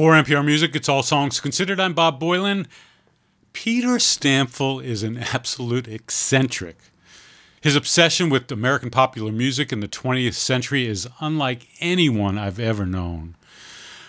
For NPR Music, it's all songs considered. I'm Bob Boilen. Peter Stampfel is an absolute eccentric. His obsession with American popular music in the 20th century is unlike anyone I've ever known.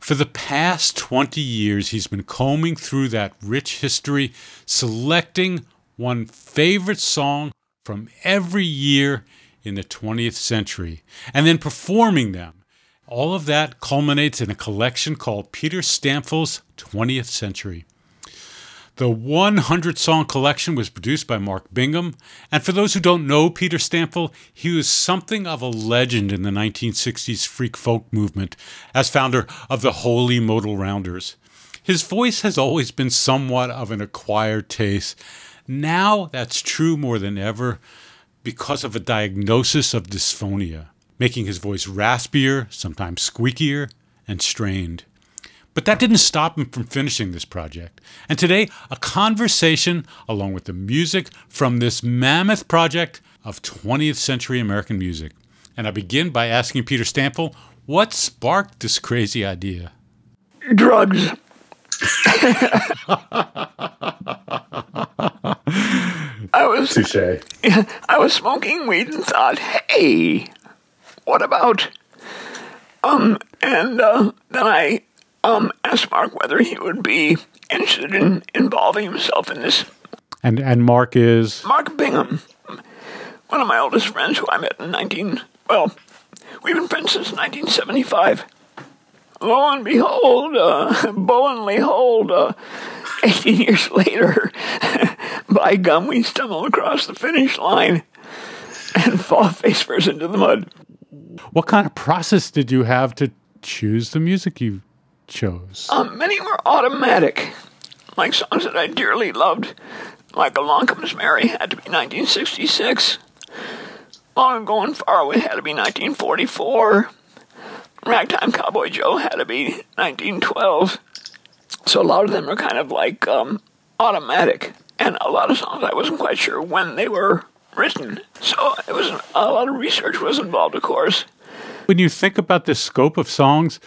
For the past 20 years, he's been combing through that rich history, selecting one favorite song from every year in the 20th century, and then performing them all of that culminates in a collection called Peter Stampfel's 20th Century. The 100 song collection was produced by Mark Bingham, and for those who don't know Peter Stampfel, he was something of a legend in the 1960s freak folk movement as founder of the Holy Modal Rounders. His voice has always been somewhat of an acquired taste. Now that's true more than ever because of a diagnosis of dysphonia making his voice raspier, sometimes squeakier, and strained. But that didn't stop him from finishing this project. And today, a conversation along with the music from this mammoth project of 20th century American music. And I begin by asking Peter Stampfel what sparked this crazy idea? Drugs. I was Touche. I was smoking weed and thought, hey, what about? Um, and uh, then I um, asked Mark whether he would be interested in involving himself in this. And and Mark is Mark Bingham, one of my oldest friends who I met in 19. Well, we've been friends since 1975. Lo and behold, uh, Bowenly hold, uh, 18 years later, by gum, we stumble across the finish line and fall face first into the mud. What kind of process did you have to choose the music you chose? Um, many were automatic, like songs that I dearly loved, like Along Comes Mary had to be 1966. Long and Far Away had to be 1944. Ragtime Cowboy Joe had to be 1912. So a lot of them are kind of like um, automatic, and a lot of songs I wasn't quite sure when they were written. So it was a lot of research was involved, of course. When you think about the scope of songs,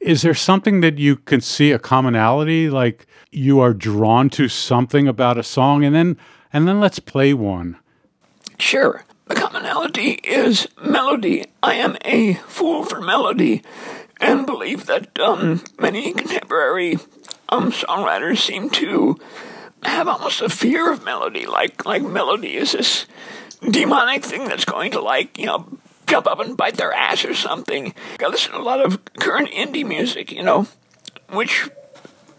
is there something that you can see a commonality? Like you are drawn to something about a song and then and then let's play one. Sure. The commonality is melody. I am a fool for melody and believe that um, many contemporary um, songwriters seem to have almost a fear of melody, like like melody is this demonic thing that's going to like you know jump up and bite their ass or something. I listen to a lot of current indie music, you know, which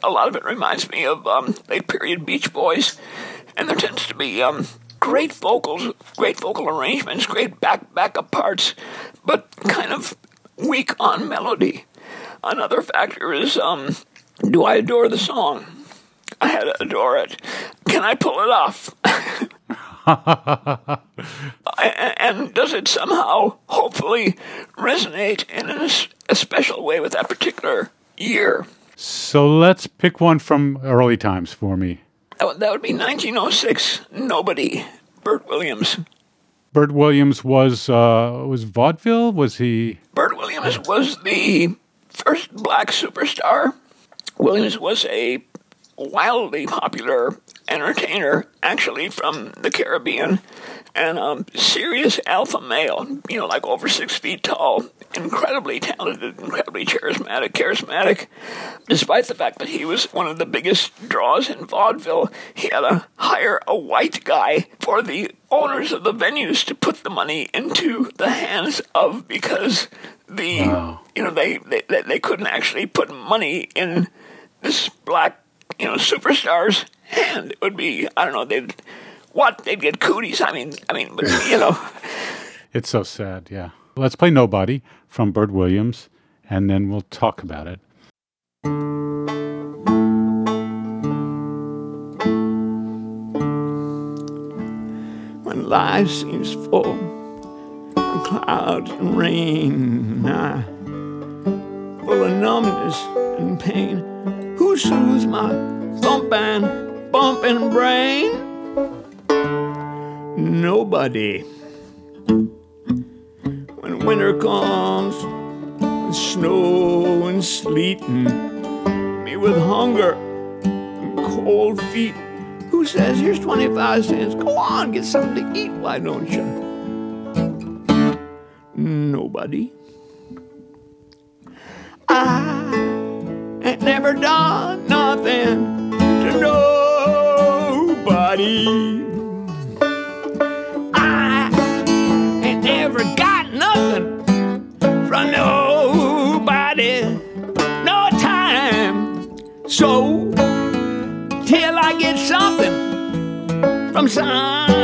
a lot of it reminds me of um, late period Beach Boys, and there tends to be um, great vocals, great vocal arrangements, great back backup parts, but kind of weak on melody. Another factor is um, do I adore the song? I had to adore it. Can I pull it off? and does it somehow, hopefully, resonate in a, special way with that particular year? So let's pick one from early times for me. That would, that would be 1906. Nobody. Bert Williams. Bert Williams was uh, was vaudeville. Was he? Bert Williams was the first black superstar. Williams was a wildly popular entertainer, actually from the Caribbean, and a serious alpha male, you know, like over six feet tall, incredibly talented, incredibly charismatic, charismatic. Despite the fact that he was one of the biggest draws in vaudeville, he had to hire a white guy for the owners of the venues to put the money into the hands of because the wow. you know they, they they couldn't actually put money in this black you know, superstars, and it would be I don't know they'd what they'd get cooties. I mean, I mean, but, you know, it's so sad. Yeah, let's play Nobody from Bert Williams, and then we'll talk about it. When life seems full of clouds and rain, I, full of numbness and pain soothes my thumping, bumping brain? Nobody. When winter comes with snow and sleet, and me with hunger and cold feet. Who says, here's 25 cents? Go on, get something to eat, why don't you? Nobody. I ain't never done nothing to nobody. I ain't never got nothing from nobody. No time. So, till I get something from somebody,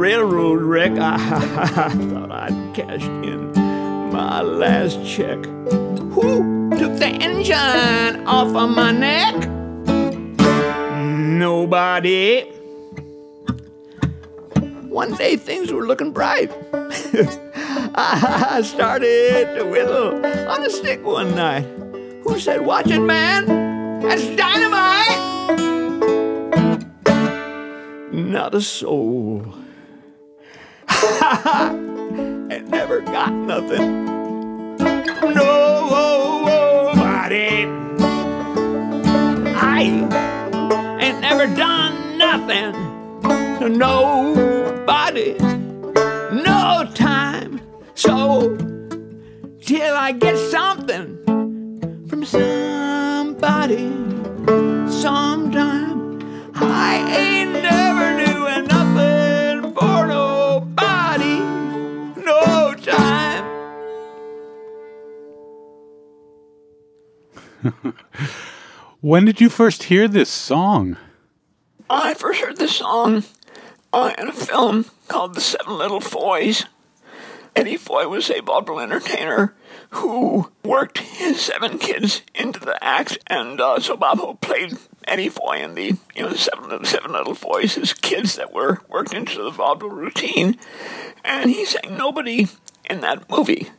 railroad wreck, I, thought I'd cashed in my last check. Who took the engine off of my neck? Nobody. One day things were looking bright. I started to whittle on a stick one night. Who said, Watch it, man? That's dynamite! Not a soul. it never got nothing. No nobody. I ain't never done nothing to nobody. No time. So, till I get something from somebody, When did you first hear this song? I first heard this song uh, in a film called The Seven Little Foys. Eddie Foy was a vaudeville entertainer who worked his seven kids into the act, and uh, so Bob Hope played Eddie Foy and the you know seven, seven little Foys, his kids that were worked into the vaudeville routine, and he sang nobody in that movie.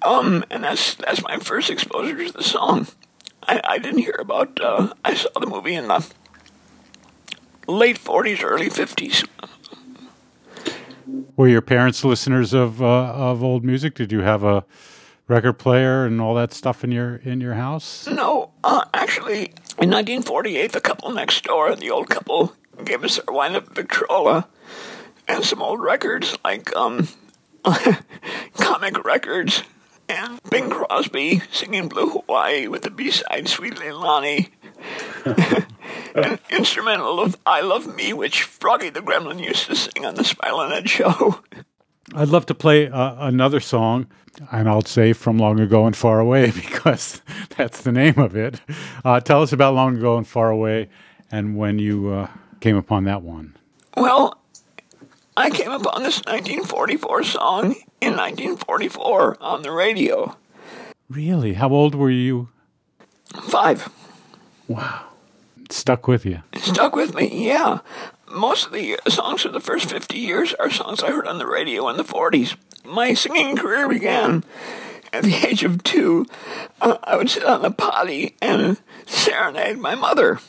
Um, and that's that's my first exposure to the song. I, I didn't hear about. Uh, I saw the movie in the late '40s, early '50s. Were your parents listeners of uh, of old music? Did you have a record player and all that stuff in your in your house? No, uh, actually, in 1948, the couple next door, the old couple, gave us their wind-up Victrola and some old records like um, comic records and Bing Crosby singing Blue Hawaii with the B-side Sweet Leilani. An instrumental of I Love Me, which Froggy the Gremlin used to sing on the Smilin' Ed show. I'd love to play uh, another song, and I'll say from long ago and far away because that's the name of it. Uh, tell us about long ago and far away, and when you uh, came upon that one. Well, I came upon this 1944 song in 1944 on the radio. Really? How old were you? Five. Wow. It stuck with you. It stuck with me, yeah. Most of the songs for the first 50 years are songs I heard on the radio in the 40s. My singing career began at the age of two. Uh, I would sit on the potty and serenade my mother.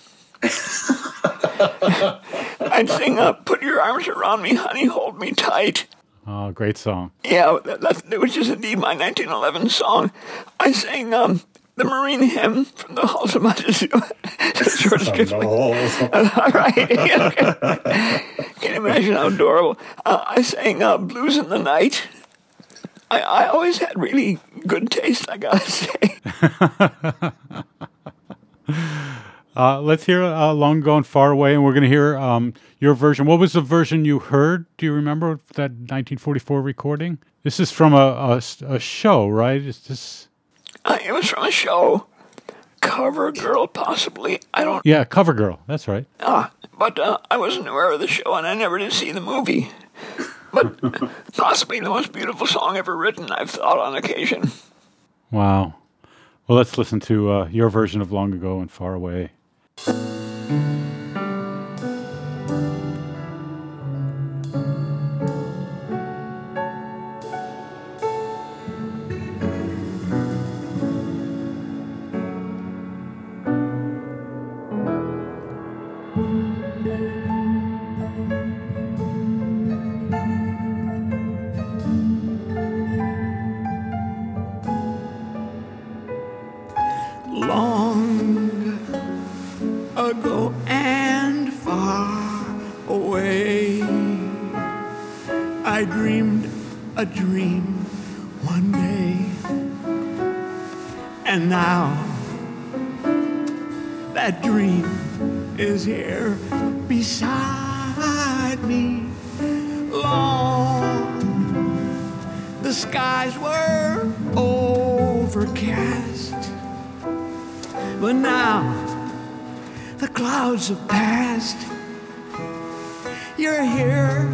I'd sing, uh, Put Your Arms Around Me, Honey, Hold Me Tight. Oh, great song. Yeah, that, that, which is indeed my 1911 song. I sang um, the Marine hymn from the Halls of Montezuma. All right. Can you imagine how adorable? Uh, I sang uh, Blues in the Night. I, I always had really good taste, I gotta say. Uh, let's hear uh, Long Gone Far Away, and we're going to hear um, your version. What was the version you heard? Do you remember that 1944 recording? This is from a, a, a show, right? Is this? Uh, it was from a show. Cover Girl, possibly. I don't. Yeah, Cover Girl. That's right. Ah, but uh, I wasn't aware of the show, and I never did see the movie. But possibly the most beautiful song ever written, I've thought on occasion. Wow. Well, let's listen to uh, your version of Long Ago and Far Away. thank you I dreamed a dream one day, and now that dream is here beside me. Long the skies were overcast, but now the clouds have passed. You're here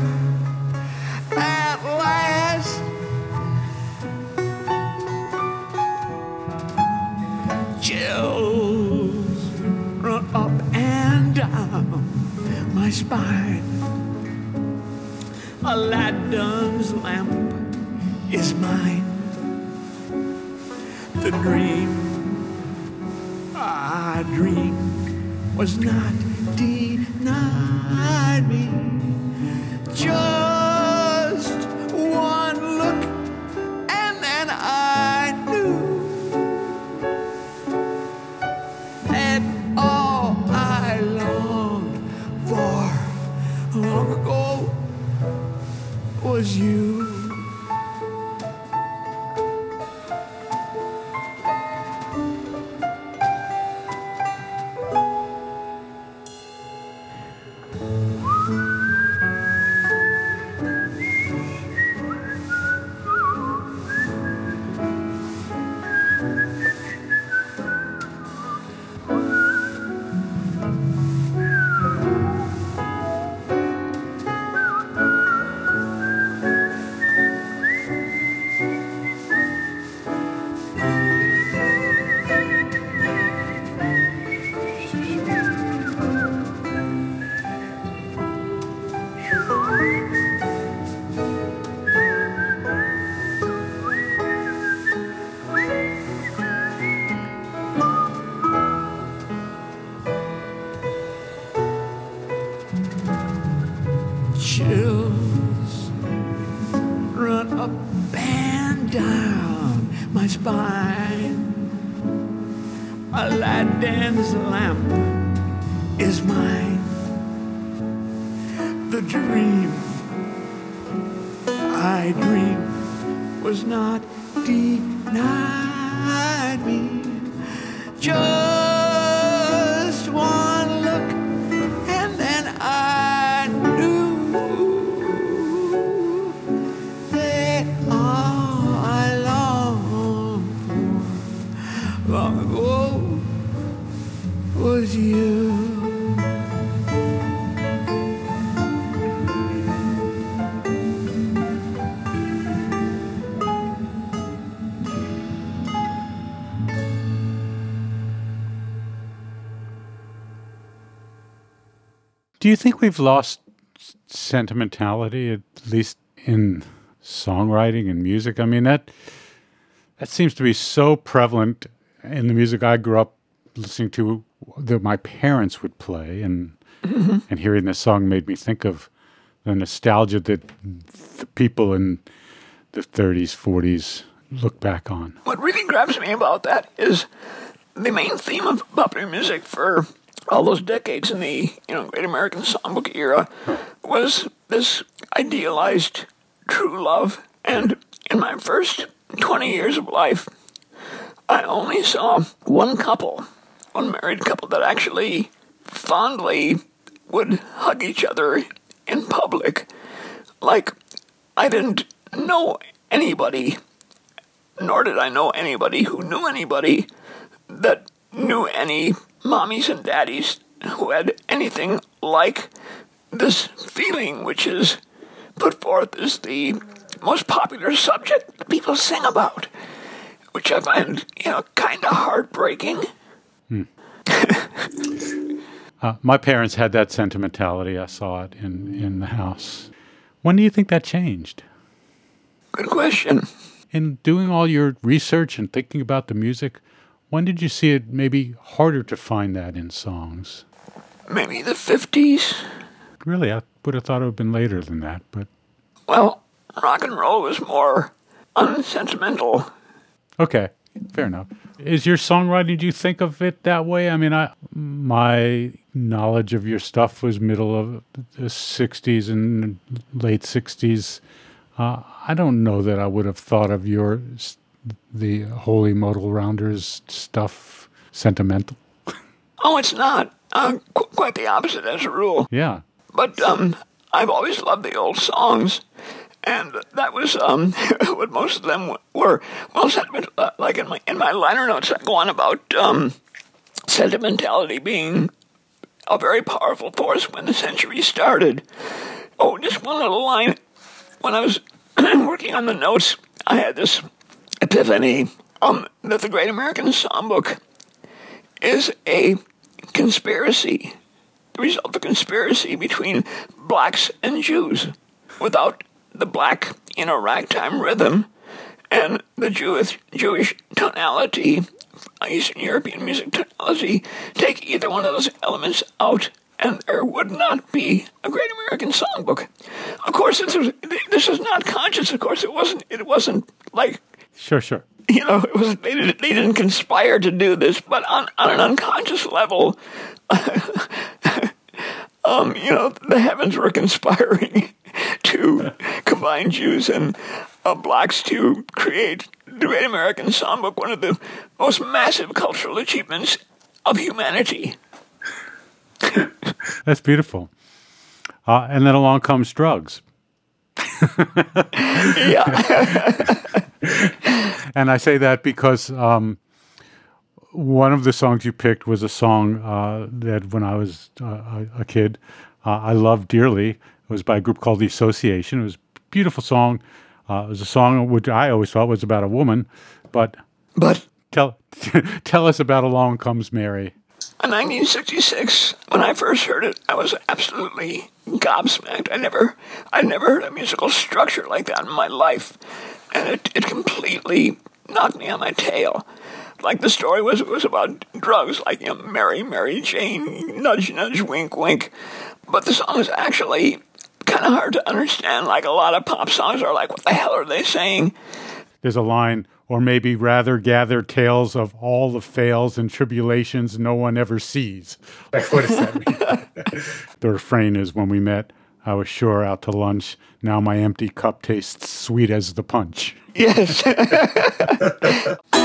lamp is mine. The dream I dreamed was not denied me. Just was you. Aladdin's lamp is mine. The dream I dreamed was not denied me. Just Do you think we've lost sentimentality, at least in songwriting and music? I mean that that seems to be so prevalent in the music I grew up listening to that my parents would play, and mm-hmm. and hearing this song made me think of the nostalgia that the people in the 30s, 40s look back on. What really grabs me about that is the main theme of popular music for all those decades in the you know Great American Songbook era was this idealized true love. And in my first 20 years of life, I only saw one couple, one married couple that actually fondly would hug each other in public. Like, I didn't know anybody, nor did I know anybody who knew anybody that knew any mommies and daddies who had anything like this feeling, which is put forth as the most popular subject that people sing about, which I find, you know, kind of heartbreaking. Uh, my parents had that sentimentality. I saw it in, in the house. When do you think that changed? Good question. In doing all your research and thinking about the music, when did you see it maybe harder to find that in songs? Maybe the 50s? Really, I would have thought it would have been later than that, but Well, rock and roll was more unsentimental. okay, fair enough. Is your songwriting, do you think of it that way? I mean, I, my knowledge of your stuff was middle of the 60s and late 60s. Uh, I don't know that I would have thought of your the Holy Modal Rounders stuff sentimental. Oh, it's not. Uh, qu- quite the opposite, as a rule. Yeah. But um, I've always loved the old songs, and that was um, what most of them were. Well, sentiment, uh, like in my in my liner notes, I go on about um, sentimentality being a very powerful force when the century started. Oh, just one little line. When I was working on the notes, I had this epiphany um, that the Great American Songbook is a conspiracy, the result of a conspiracy between blacks and Jews. Without the black, you know, ragtime rhythm and the Jewish Jewish tonality, Eastern European music tonality, take either one of those elements out, and there would not be a Great American Songbook. Of course, this is this is not conscious. Of course, it wasn't. It wasn't like Sure, sure. you know, it was they, they didn't conspire to do this, but on, on an unconscious level, um, you know, the heavens were conspiring to combine Jews and uh, blacks to create the Great American Songbook, one of the most massive cultural achievements of humanity. That's beautiful. Uh, and then along comes drugs. Yeah, And I say that because um, one of the songs you picked was a song uh, that when I was uh, a, kid, uh, I loved dearly. It was by a group called The Association. It was a beautiful song. Uh, it was a song which I always thought was about a woman. But but tell tell us about Along Comes Mary. In 1966, when I first heard it, I was absolutely gobsmacked. I never, I never heard a musical structure like that in my life, and it, it completely knocked me on my tail. Like the story was, was about drugs, like you know, Mary, Mary Jane, nudge, nudge, wink, wink. But the song is actually kind of hard to understand. Like a lot of pop songs are like, what the hell are they saying? There's a line, or maybe rather gather tales of all the fails and tribulations no one ever sees. Like, what does that mean? the refrain is when we met, I was sure out to lunch. Now my empty cup tastes sweet as the punch. Yes.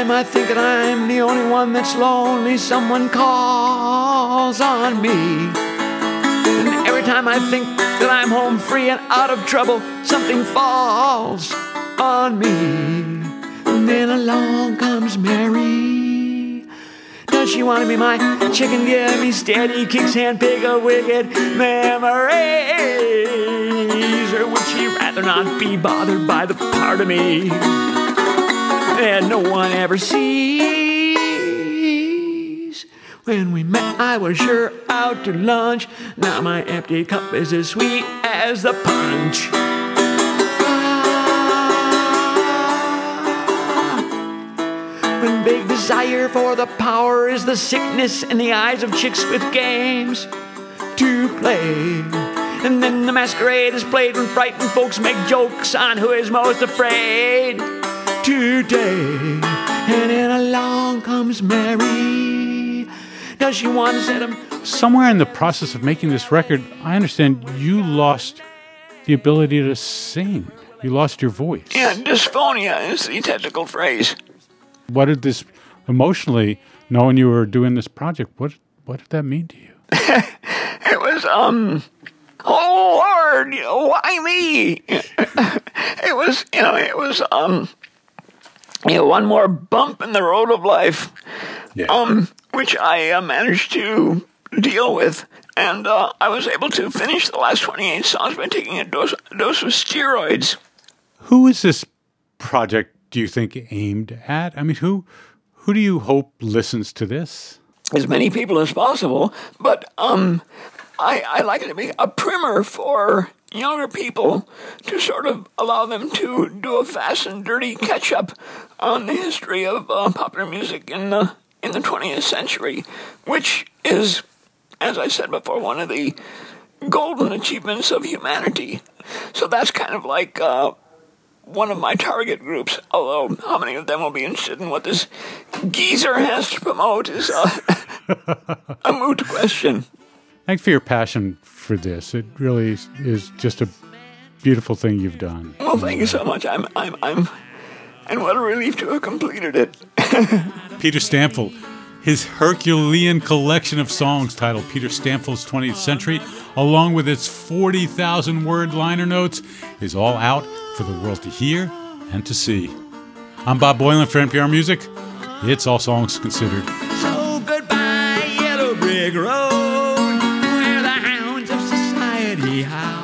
time I think that I'm the only one that's lonely, someone calls on me. And every time I think that I'm home free and out of trouble, something falls on me. And then along comes Mary. Does she want to be my chicken? Give me steady kicks, hand pick a wicked memories. Or would she rather not be bothered by the part of me that no one ever sees? When we met, I was sure out to lunch. Now my empty cup is as sweet as the punch. Ah. When big desire for the power is the sickness in the eyes of chicks with games to play. And then the masquerade is played when frightened folks make jokes on who is most afraid today. And then along comes Mary. Does she want to set him? Somewhere in the process of making this record, I understand you lost the ability to sing. You lost your voice. Yeah, dysphonia is the technical phrase. What did this emotionally, knowing you were doing this project, what what did that mean to you? It was, um, oh Lord, why me? it was, you know, it was, um, you know, one more bump in the road of life, Yeah. um, which I uh, managed to deal with. And uh, I was able to finish the last 28 songs by taking a dose, a dose of steroids. Who is this project, do you think, aimed at? I mean, who who do you hope listens to this? as many people as possible, but um, I, I like it to be a primer for younger people to sort of allow them to do a fast and dirty catch up on the history of uh, popular music in the in the 20th century, which is as I said before, one of the golden achievements of humanity. So that's kind of like uh, one of my target groups. Although how many of them will be interested in what this geezer has to promote is uh, a moot question. Thanks for your passion for this. It really is, is just a beautiful thing you've done. Well, thank you so much. I'm, I'm, I'm, and what a relief to have completed it. Peter Stampfel, his Herculean collection of songs titled Peter Stampfel's 20th Century, along with its 40,000 word liner notes, is all out for the world to hear and to see. I'm Bob Boilen for NPR Music. It's All Songs Considered. So goodbye, Yellow Brick Road, where